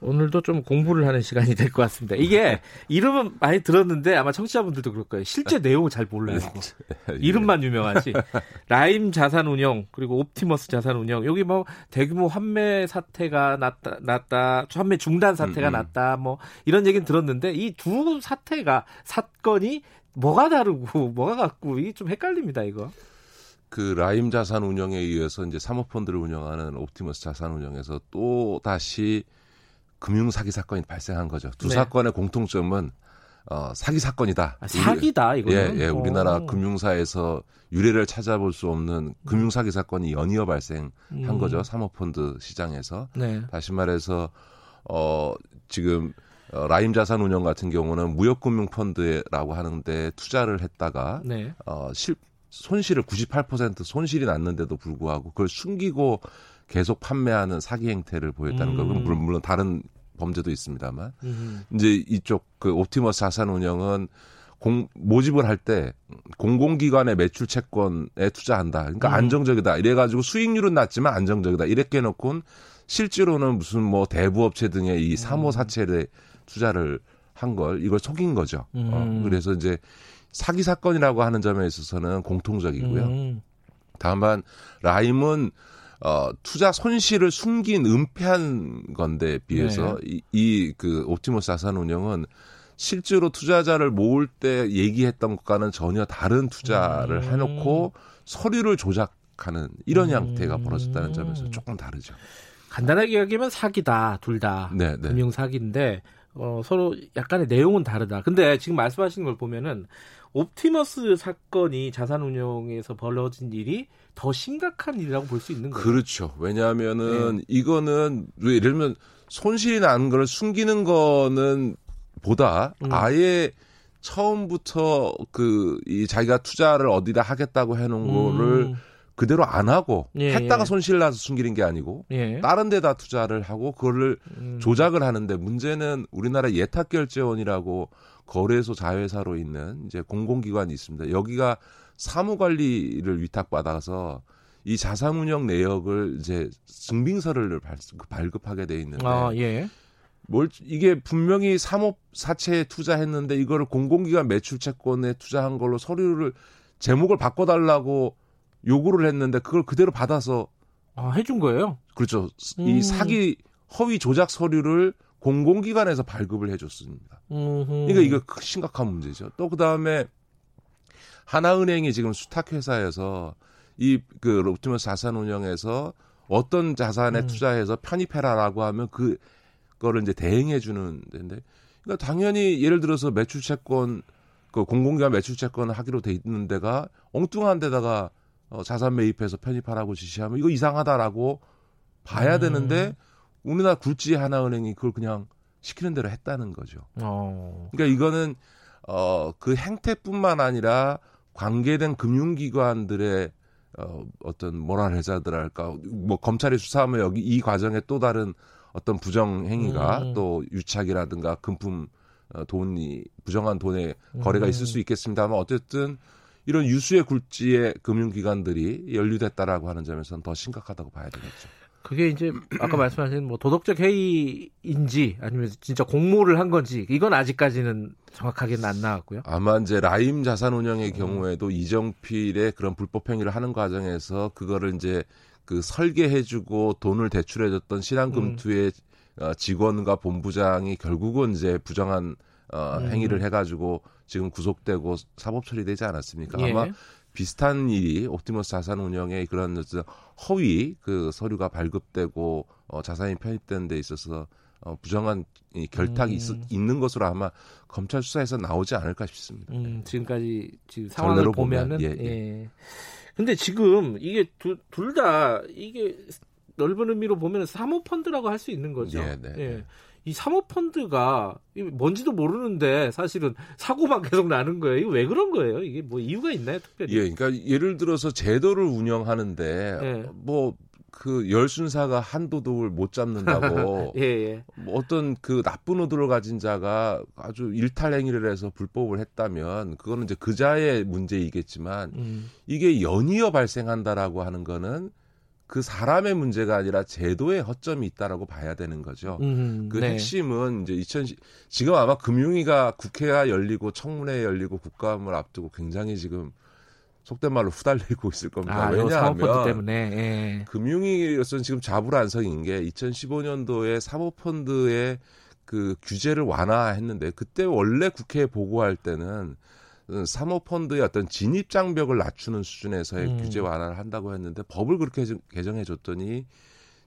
오늘도 좀 공부를 하는 시간이 될 것 같습니다. 이게 이름은 많이 들었는데 아마 청취자분들도 그럴 거예요. 실제 내용을 잘 몰라요. 예. 이름만 유명하지. 라임 자산운용 그리고 옵티머스 자산운용 여기 뭐 대규모 환매 사태가 났다, 났다 환매 중단 사태가 음, 음. 났다 뭐 이런 얘기는 들었는데 이 두 사태가 사건이 뭐가 다르고 뭐가 같고 이게 좀 헷갈립니다 이거. 그 라임 자산 운용에 의해서 이제 사모펀드를 운영하는 옵티머스 자산 운용에서 또 다시 금융 사기 사건이 발생한 거죠. 두 네. 사건의 공통점은 어, 사기 사건이다. 아, 사기다 이거 예, 예. 우리나라 금융사에서 유례를 찾아볼 수 없는 금융 사기 사건이 연이어 발생한 음. 거죠. 사모펀드 시장에서. 네. 다시 말해서 어 지금 어, 라임 자산 운영 같은 경우는 무역금융펀드라고 하는데 투자를 했다가 네. 어, 실, 손실을 98% 손실이 났는데도 불구하고 그걸 숨기고 계속 판매하는 사기 행태를 보였다는 음. 거. 물론, 물론 다른 범죄도 있습니다만 음. 이제 이쪽 그 옵티머스 자산 운영은 공, 모집을 할 때 공공기관의 매출 채권에 투자한다. 그러니까 음. 안정적이다. 이래가지고 수익률은 낮지만 안정적이다. 이렇게 해놓고는 실제로는 무슨 뭐 대부업체 등의 이 사모 사채를 투자를 한 걸 이걸 속인 거죠. 어, 음. 어, 그래서 이제 사기 사건이라고 하는 점에 있어서는 공통적이고요. 음. 다만 라임은 어, 투자 손실을 숨긴 은폐한 건데 비해서 네. 이그 옵티머스 자산 운영은 실제로 투자자를 모을 때 얘기했던 것과는 전혀 다른 투자를 음. 해놓고 서류를 조작하는 이런 음. 형태가 벌어졌다는 점에서 조금 다르죠. 간단하게 이야기하면 사기다 둘 다. 네, 네. 금융 사기인데 어, 서로 약간의 내용은 다르다. 근데 지금 말씀하시는 걸 보면은 옵티머스 사건이 자산운용에서 벌어진 일이 더 심각한 일이라고 볼 수 있는 거예요. 그렇죠. 왜냐하면은 네. 이거는 예를 들면 손실이 난 걸 숨기는 거는 보다 음. 아예 처음부터 그 이 자기가 투자를 어디다 하겠다고 해놓은 음. 거를 그대로 안 하고 예, 했다가 예. 손실 나서 숨기는 게 아니고 예. 다른 데다 투자를 하고 그거를 음. 조작을 하는데 문제는 우리나라 예탁결제원이라고 거래소 자회사로 있는 이제 공공기관이 있습니다. 여기가 사무관리를 위탁받아서 이 자산운영 내역을 이제 증빙서를 발급하게 돼 있는데 아, 예. 뭘 이게 분명히 사업 사채에 투자했는데 이거를 공공기관 매출 채권에 투자한 걸로 서류를 제목을 바꿔달라고 요구를 했는데 그걸 그대로 받아서 아, 해준 거예요? 그렇죠. 음. 이 사기 허위 조작 서류를 공공기관에서 발급을 해줬습니다. 음흠. 그러니까 이거 심각한 문제죠. 또 그 다음에 하나은행이 지금 수탁회사에서 이그 롭티머스 자산 운영에서 어떤 자산에 음. 투자해서 편입해라라고 하면 그 거를 이제 대행해 주는 데인데 그러니까 당연히 예를 들어서 매출 채권 그 공공기관 매출 채권 하기로 돼 있는 데가 엉뚱한 데다가 어, 자산 매입해서 편입하라고 지시하면 이거 이상하다라고 봐야 음. 되는데 우리나라 굴지 하나은행이 그걸 그냥 시키는 대로 했다는 거죠. 어. 그러니까 이거는 어, 그 행태뿐만 아니라 관계된 금융기관들의 어, 어떤 모랄 해자들랄까 뭐 검찰이 수사하면 여기 이 과정에 또 다른 어떤 부정 행위가 음. 또 유착이라든가 금품 어, 돈이 부정한 돈의 거래가 음. 있을 수 있겠습니다만 어쨌든 이런 유수의 굴지의 금융기관들이 연루됐다라고 하는 점에서는 더 심각하다고 봐야 되겠죠. 그게 이제 아까 말씀하신 뭐 도덕적 해이인지 아니면 진짜 공모를 한 건지 이건 아직까지는 정확하게는 안 나왔고요. 아마 이제 라임 자산 운영의 경우에도 음. 이정필의 그런 불법 행위를 하는 과정에서 그거를 이제 그 설계해주고 돈을 대출해줬던 신한금투의 음. 어, 직원과 본부장이 결국은 이제 부정한 어, 음. 행위를 해가지고 지금 구속되고 사법 처리되지 않았습니까? 예. 아마 비슷한 일이 옵티머스 자산 운영의 그런 허위 그 서류가 발급되고 어, 자산이 편입되는 데 있어서 어, 부정한 이 결탁이 음. 있, 는 것으로 아마 검찰 수사에서 나오지 않을까 싶습니다. 음, 지금까지 지금 상황을 보면은 보면, 예, 예. 예. 근데 지금 이게 둘 다 이게 넓은 의미로 보면 사모펀드라고 할 수 있는 거죠. 예, 네. 예. 이 사모펀드가 뭔지도 모르는데 사실은 사고만 계속 나는 거예요. 이거 왜 그런 거예요? 이게 뭐 이유가 있나요, 특별히? 예, 그러니까 예를 들어서 제도를 운영하는데 예. 뭐그 열순사가 한 도둑을 못 잡는다고 예, 예. 뭐 어떤 그 나쁜 의도를 가진 자가 아주 일탈 행위를 해서 불법을 했다면 그거는 이제 그자의 문제이겠지만 음. 이게 연이어 발생한다라고 하는 거는 그 사람의 문제가 아니라 제도의 허점이 있다라고 봐야 되는 거죠. 음, 그 네. 핵심은 이제 2010 지금 아마 금융위가 국회가 열리고 청문회 열리고 국감을 앞두고 굉장히 지금 속된 말로 후달리고 있을 겁니다. 아, 왜냐하면 때문에 예. 금융위로서는 지금 자불안성인 게 2015년도에 사모펀드의 그 규제를 완화했는데 그때 원래 국회에 보고할 때는 사모펀드의 어떤 진입 장벽을 낮추는 수준에서의 음. 규제 완화를 한다고 했는데 법을 그렇게 개정해 줬더니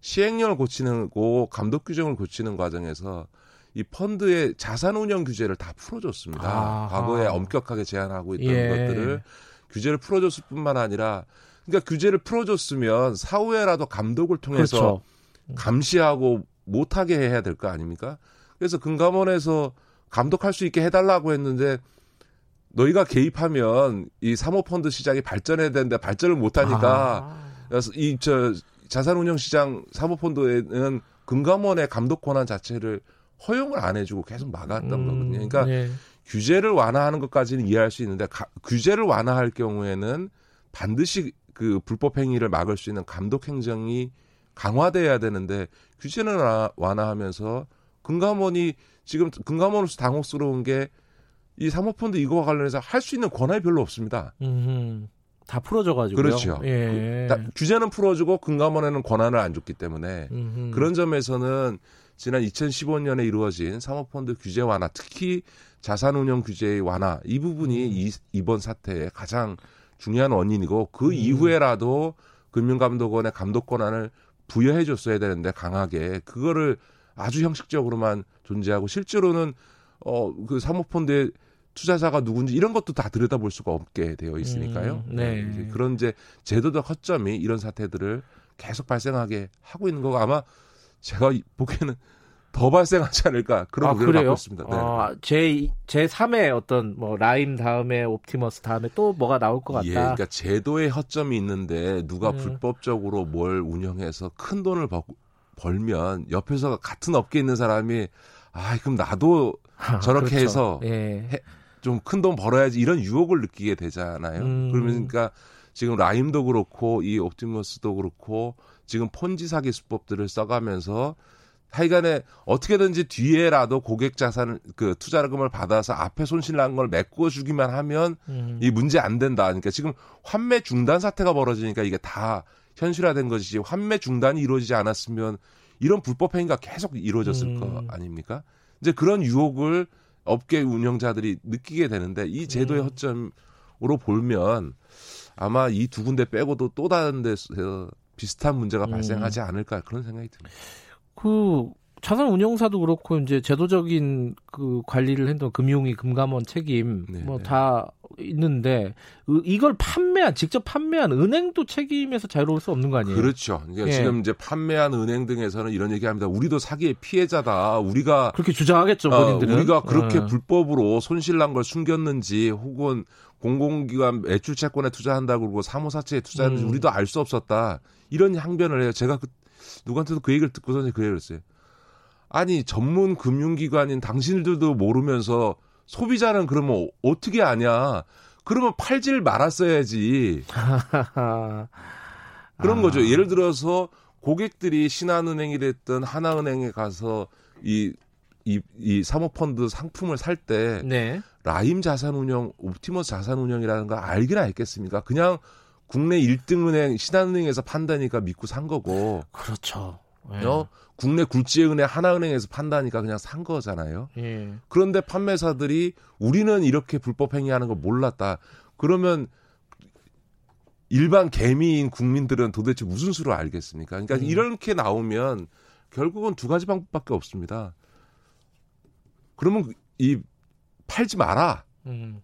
시행령을 고치는 고 감독 규정을 고치는 과정에서 이 펀드의 자산 운영 규제를 다 풀어줬습니다. 아하. 과거에 엄격하게 제한하고 있던 예. 것들을 규제를 풀어줬을 뿐만 아니라 그러니까 규제를 풀어줬으면 사후에라도 감독을 통해서 그렇죠. 감시하고 못하게 해야 될 거 아닙니까? 그래서 금감원에서 감독할 수 있게 해달라고 했는데 너희가 개입하면 이 사모펀드 시장이 발전해야 되는데 발전을 못하니까 아. 이저 자산운용 시장 사모펀드에는 금감원의 감독 권한 자체를 허용을 안 해주고 계속 막았던 음, 거거든요. 그러니까 네. 규제를 완화하는 것까지는 이해할 수 있는데 가, 규제를 완화할 경우에는 반드시 그 불법 행위를 막을 수 있는 감독 행정이 강화돼야 되는데 규제는 완화하면서 금감원이 지금 금감원으로서 당혹스러운 게 이 사모펀드 이거와 관련해서 할 수 있는 권한이 별로 없습니다. 음흠. 다 풀어줘가지고 그렇죠. 예. 그, 규제는 풀어주고 금감원에는 권한을 안 줬기 때문에 음흠. 그런 점에서는 지난 2015년에 이루어진 사모펀드 규제 완화, 특히 자산운용 규제의 완화 이 부분이 음. 이, 이번 사태의 가장 중요한 원인이고 그 음. 이후에라도 금융감독원의 감독 권한을 부여해 줬어야 되는데 강하게 그거를 아주 형식적으로만 존재하고 실제로는 어 그 사모펀드의 투자자가 누군지 이런 것도 다 들여다볼 수가 없게 되어 있으니까요. 음, 네. 네. 그런 이제 제도적 허점이 이런 사태들을 계속 발생하게 하고 있는 거고 아마 제가 보기에는 더 발생하지 않을까 그런 아, 우려를 갖고 있습니다. 네. 아, 제, 제 3의 어떤 뭐 라임 다음에 옵티머스 다음에 또 뭐가 나올 것 같다. 예, 그러니까 제도의 허점이 있는데 누가 음. 불법적으로 뭘 운영해서 큰 돈을 벌, 벌면 옆에서 같은 업계에 있는 사람이 아, 그럼 나도 저렇게 그렇죠. 해서 예. 좀 큰 돈 벌어야지 이런 유혹을 느끼게 되잖아요. 음. 그러니까 지금 라임도 그렇고 이 옵티머스도 그렇고 지금 폰지 사기 수법들을 써가면서 하여간에 어떻게든지 뒤에라도 고객 자산을 그 투자금을 받아서 앞에 손실 난 걸 메꿔 주기만 하면 음. 이 문제 안 된다. 그러니까 지금 환매 중단 사태가 벌어지니까 이게 다 현실화된 것이지 환매 중단이 이루어지지 않았으면 이런 불법 행위가 계속 이루어졌을 음. 거 아닙니까? 이제 그런 유혹을 업계 운영자들이 느끼게 되는데 이 제도의 음. 허점으로 보면 아마 이 두 군데 빼고도 또 다른 데서 비슷한 문제가 음. 발생하지 않을까 그런 생각이 듭니다. 그 자산 운용사도 그렇고 이제 제도적인 그 관리를 했던 금융위 금감원 책임 네, 뭐다 네. 있는데 이걸 판매한 직접 판매한 은행도 책임에서 자유로울 수 없는 거 아니에요? 그렇죠. 그러니까 예. 지금 이제 판매한 은행 등에서는 이런 얘기합니다. 우리도 사기의 피해자다. 우리가 그렇게 주장하겠죠. 어, 본인들은 어, 우리가 그렇게 어. 불법으로 손실난 걸 숨겼는지 혹은 공공기관 매출 채권에 투자한다고 그러고 사모사채에 투자했는지 음. 우리도 알 수 없었다. 이런 항변을 해요. 제가 그 누구한테도 그 얘기를 듣고서 그 얘기를 했어요. 아니 전문 금융기관인 당신들도 모르면서 소비자는 그러면 어떻게 아냐? 그러면 팔질 말았어야지. 그런 아. 거죠. 예를 들어서 고객들이 신한은행이 됐든 하나은행에 가서 이, 이, 이 사모펀드 상품을 살때 네. 라임 자산운용, 옵티머스 자산운용이라는 걸 알기나 했겠습니까? 그냥 국내 1등 은행 신한은행에서 판다니까 믿고 산 거고. 그렇죠. 예. 어? 국내 굴지은행 하나은행에서 판다니까 그냥 산 거잖아요. 예. 그런데 판매사들이 우리는 이렇게 불법 행위하는 걸 몰랐다. 그러면 일반 개미인 국민들은 도대체 무슨 수로 알겠습니까? 그러니까 음. 이렇게 나오면 결국은 두 가지 방법밖에 없습니다. 그러면 이 팔지 마라. 음.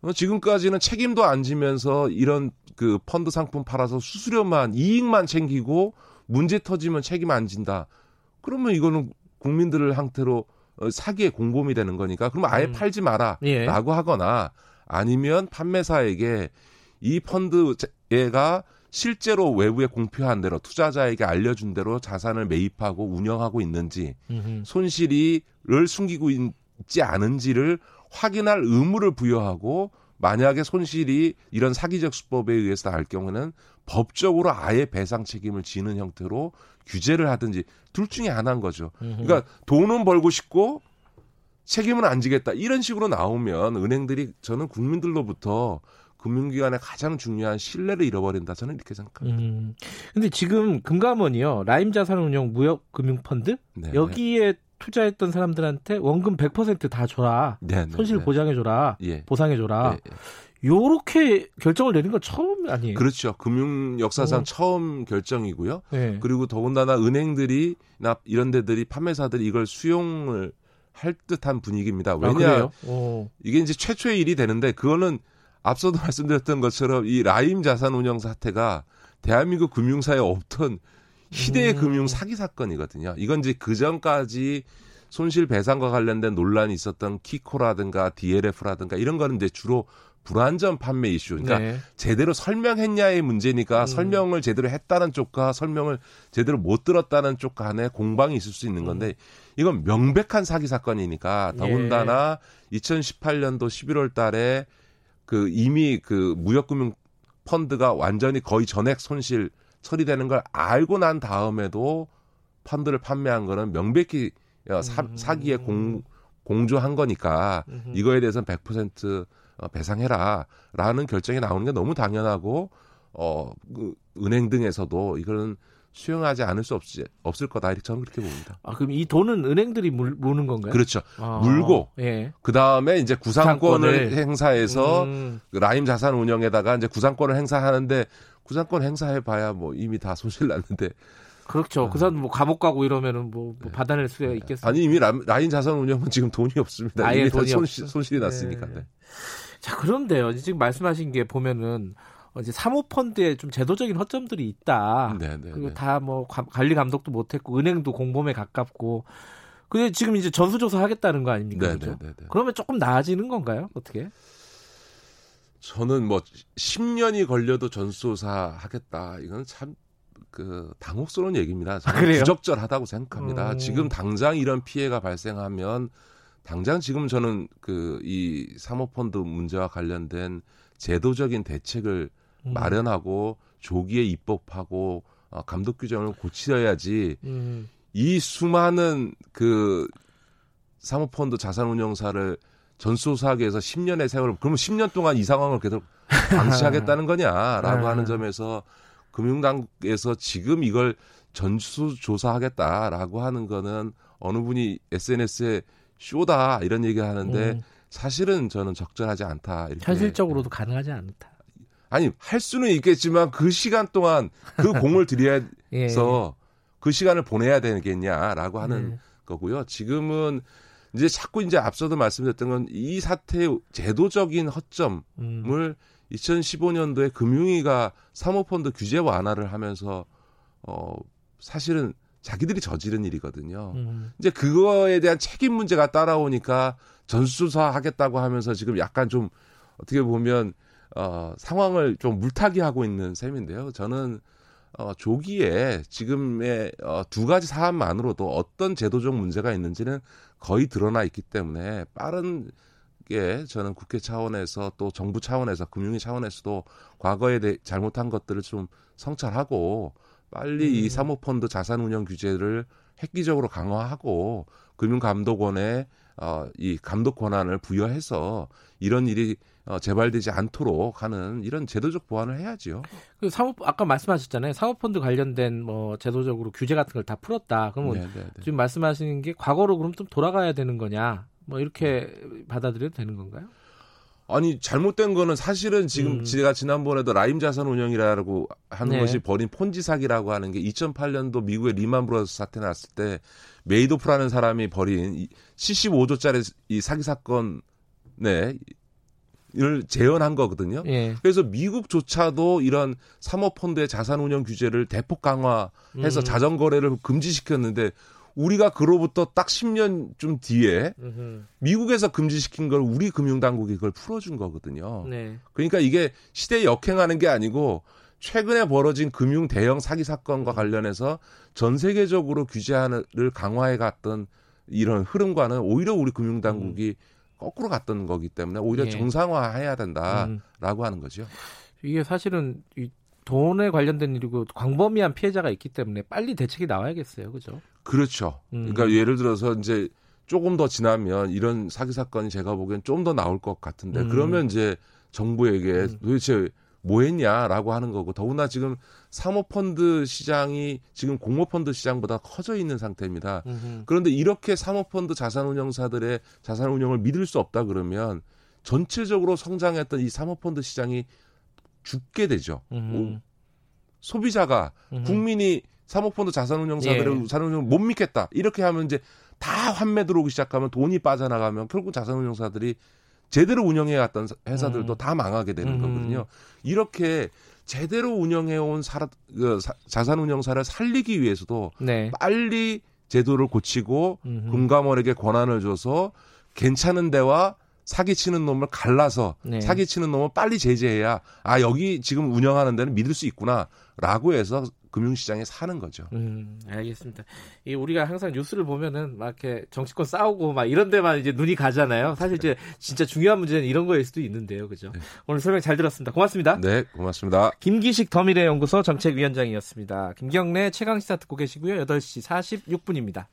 어, 지금까지는 책임도 안 지면서 이런 그 펀드 상품 팔아서 수수료만 이익만 챙기고 문제 터지면 책임 안 진다. 그러면 이거는 국민들을 상태로 어, 사기에 공범이 되는 거니까 그러면 아예 음. 팔지 마라라고 예. 하거나 아니면 판매사에게 이 펀드가 실제로 외부에 공표한 대로 투자자에게 알려준 대로 자산을 매입하고 운영하고 있는지 음흠. 손실이를 숨기고 있지 않은지를 확인할 의무를 부여하고 만약에 손실이 이런 사기적 수법에 의해서 날 경우는 법적으로 아예 배상 책임을 지는 형태로 규제를 하든지 둘 중에 하나인 거죠. 그러니까 돈은 벌고 싶고 책임은 안 지겠다. 이런 식으로 나오면 은행들이 저는 국민들로부터 금융기관의 가장 중요한 신뢰를 잃어버린다. 저는 이렇게 생각합니다. 음. 근데 지금 금감원이요. 라임 자산운용 무역 금융펀드 네, 여기에 네. 투자했던 사람들한테 원금 100%다 줘라. 네, 네, 손실 네. 보장해 줘라. 예. 보상해 줘라. 예, 예. 요렇게 결정을 내린 건 처음 아니에요? 그렇죠. 금융 역사상 오. 어. 처음 결정이고요. 네. 그리고 더군다나 은행들이 나 이런 데들이 판매사들이 이걸 수용을 할 듯한 분위기입니다. 아, 왜냐 아, 이게 이제 최초의 일이 되는데 그거는 앞서도 말씀드렸던 것처럼 이 라임 자산운용 사태가 대한민국 금융사에 없던 희대의 음. 금융 사기 사건이거든요. 이건 이제 그 전까지 손실 배상과 관련된 논란이 있었던 키코라든가 DLF라든가 이런 거는 이제 주로 불안전 판매 이슈. 그러니까 네. 제대로 설명했냐의 문제니까 음. 설명을 제대로 했다는 쪽과 설명을 제대로 못 들었다는 쪽 간에 공방이 있을 수 있는 건데 음. 이건 명백한 사기 사건이니까 더군다나 예. 2018년도 11월 달에 그 이미 그 무역금융 펀드가 완전히 거의 전액 손실 처리되는 걸 알고 난 다음에도 펀드를 판매한 거는 명백히 사, 음. 사기에 공, 공조한 거니까 이거에 대해서는 100% 어, 배상해라라는 결정이 나오는 게 너무 당연하고 어그 은행 등에서도 이거는 수용하지 않을 수 없지, 없을 거다 이렇게 저는 그렇게 봅니다. 아 그럼 이 돈은 은행들이 물, 무는 건가요? 그렇죠. 아, 물고 예. 그 다음에 이제 구상권을, 구상권을. 행사해서 음. 그 라임 자산 운영에다가 이제 구상권을 행사하는데 구상권 행사해봐야 뭐 이미 다 손실 났는데 그렇죠. 아. 그 사람 뭐 감옥 가고 이러면은 뭐, 뭐 네. 받아낼 수가 있겠어요. 아니 이미 라, 인 자산 운영은 지금 돈이 없습니다. 아예 이미 돈이 손실, 손실이 났으니까. 네. 네. 자, 그런데요. 지금 말씀하신 게 보면은 이제 사모펀드에 좀 제도적인 허점들이 있다. 네, 네, 그리고 네. 다뭐 관리 감독도 못했고 은행도 공범에 가깝고. 근데 지금 이제 전수조사 하겠다는 거 아닙니까? 네, 그렇죠? 네, 네, 그러면 조금 나아지는 건가요? 어떻게? 저는 뭐 10년이 걸려도 전수조사 하겠다. 이건 참 그 당혹스러운 얘기입니다. 저는 아, 부적절하다고 생각합니다. 음... 지금 당장 이런 피해가 발생하면 당장 지금 저는 그 이 사모펀드 문제와 관련된 제도적인 대책을 음. 마련하고 조기에 입법하고 어, 감독 규정을 고치어야지 음. 이 수많은 그 사모펀드 자산운용사를 전수조사하기 위해서 10년의 세월을 그러면 10년 동안 이 상황을 계속 방치하겠다는 거냐라고 하는 아. 점에서 금융당국에서 지금 이걸 전수조사하겠다라고 하는 거는 어느 분이 SNS에 쇼다 이런 얘기 하는데 음. 사실은 저는 적절하지 않다. 이렇게. 현실적으로도 가능하지 않다. 아니 할 수는 있겠지만 그 시간 동안 그 공을 들여서 예. 그 시간을 보내야 되겠냐라고 하는 네. 거고요. 지금은 이제 자꾸 이제 앞서도 말씀드렸던 건 이 사태의 제도적인 허점을 음. 2015년도에 금융위가 사모펀드 규제 완화를 하면서 어 사실은 자기들이 저지른 일이거든요. 음. 이제 그거에 대한 책임 문제가 따라오니까 전수조사 하겠다고 하면서 지금 약간 좀 어떻게 보면 어, 상황을 좀 물타기 하고 있는 셈인데요. 저는 어, 조기에 지금의 어, 두 가지 사안만으로도 어떤 제도적 문제가 있는지는 거의 드러나 있기 때문에 빠른 게 저는 국회 차원에서 또 정부 차원에서 금융위 차원에서도 과거에 대해 잘못한 것들을 좀 성찰하고 빨리 음. 이 사모펀드 자산운용 규제를 획기적으로 강화하고 금융감독원에 어, 이 감독 권한을 부여해서 이런 일이 어, 재발되지 않도록 하는 이런 제도적 보완을 해야지요. 그 사모 아까 말씀하셨잖아요. 사모펀드 관련된 뭐 제도적으로 규제 같은 걸 다 풀었다. 그러면 네네네. 네, 네. 지금 말씀하시는 게 과거로 그럼 좀 돌아가야 되는 거냐? 뭐 이렇게 네. 받아들여도 되는 건가요? 아니 잘못된 거는 사실은 지금 음. 제가 지난번에도 라임 자산 운영이라고 하는 네. 것이 벌인 폰지 사기라고 하는 게 2008년도 미국의 리만 브라더스 사태 났을 때 메이도프라는 사람이 벌인 75조짜리 이 사기 사건 네. 을 재현한 거거든요. 예. 그래서 미국조차도 이런 사모펀드의 자산 운영 규제를 대폭 강화해서 음. 자전 거래를 금지시켰는데 우리가 그로부터 딱 10년쯤 뒤에 미국에서 금지시킨 걸 우리 금융당국이 그걸 풀어준 거거든요. 네. 그러니까 이게 시대에 역행하는 게 아니고 최근에 벌어진 금융 대형 사기 사건과 관련해서 전 세계적으로 규제를 강화해 갔던 이런 흐름과는 오히려 우리 금융당국이 음. 거꾸로 갔던 거기 때문에 오히려 예. 정상화해야 된다라고 음. 하는 거죠. 이게 사실은 이 돈에 관련된 일이고 광범위한 피해자가 있기 때문에 빨리 대책이 나와야겠어요, 그죠? 그렇죠. 음. 그러니까 예를 들어서 이제 조금 더 지나면 이런 사기 사건이 제가 보기엔 좀 더 나올 것 같은데 음. 그러면 이제 정부에게 음. 도대체 뭐 했냐라고 하는 거고 더구나 지금 사모펀드 시장이 지금 공모펀드 시장보다 커져 있는 상태입니다. 음흠. 그런데 이렇게 사모펀드 자산운용사들의 자산운용을 믿을 수 없다 그러면 전체적으로 성장했던 이 사모펀드 시장이 죽게 되죠. 음흠. 소비자가 음흠. 국민이 사모펀드 자산운용사들의 예. 자산운용을 못 믿겠다. 이렇게 하면 이제 다 환매 들어오기 시작하면 돈이 빠져나가면 결국 자산운용사들이 제대로 운영해왔던 회사들도 음. 다 망하게 되는 음. 거거든요. 이렇게 제대로 운영해온 사, 그, 자산운용사를 살리기 위해서도 네. 빨리 제도를 고치고. 금감원에게 권한을 줘서 괜찮은 데와 사기치는 놈을 갈라서 네. 사기치는 놈을 빨리 제재해야 아 여기 지금 운영하는 데는 믿을 수 있구나라고 해서 금융시장에 사는 거죠. 음, 알겠습니다. 이 우리가 항상 뉴스를 보면은 막 이렇게 정치권 싸우고 막 이런 데만 이제 눈이 가잖아요. 사실 이제 진짜 중요한 문제는 이런 거일 수도 있는데요. 그죠? 네. 오늘 설명 잘 들었습니다. 고맙습니다. 네, 고맙습니다. 김기식 더미래 연구소 정책위원장이었습니다. 김경래 최강 시사 듣고 계시고요. 8시 46분입니다.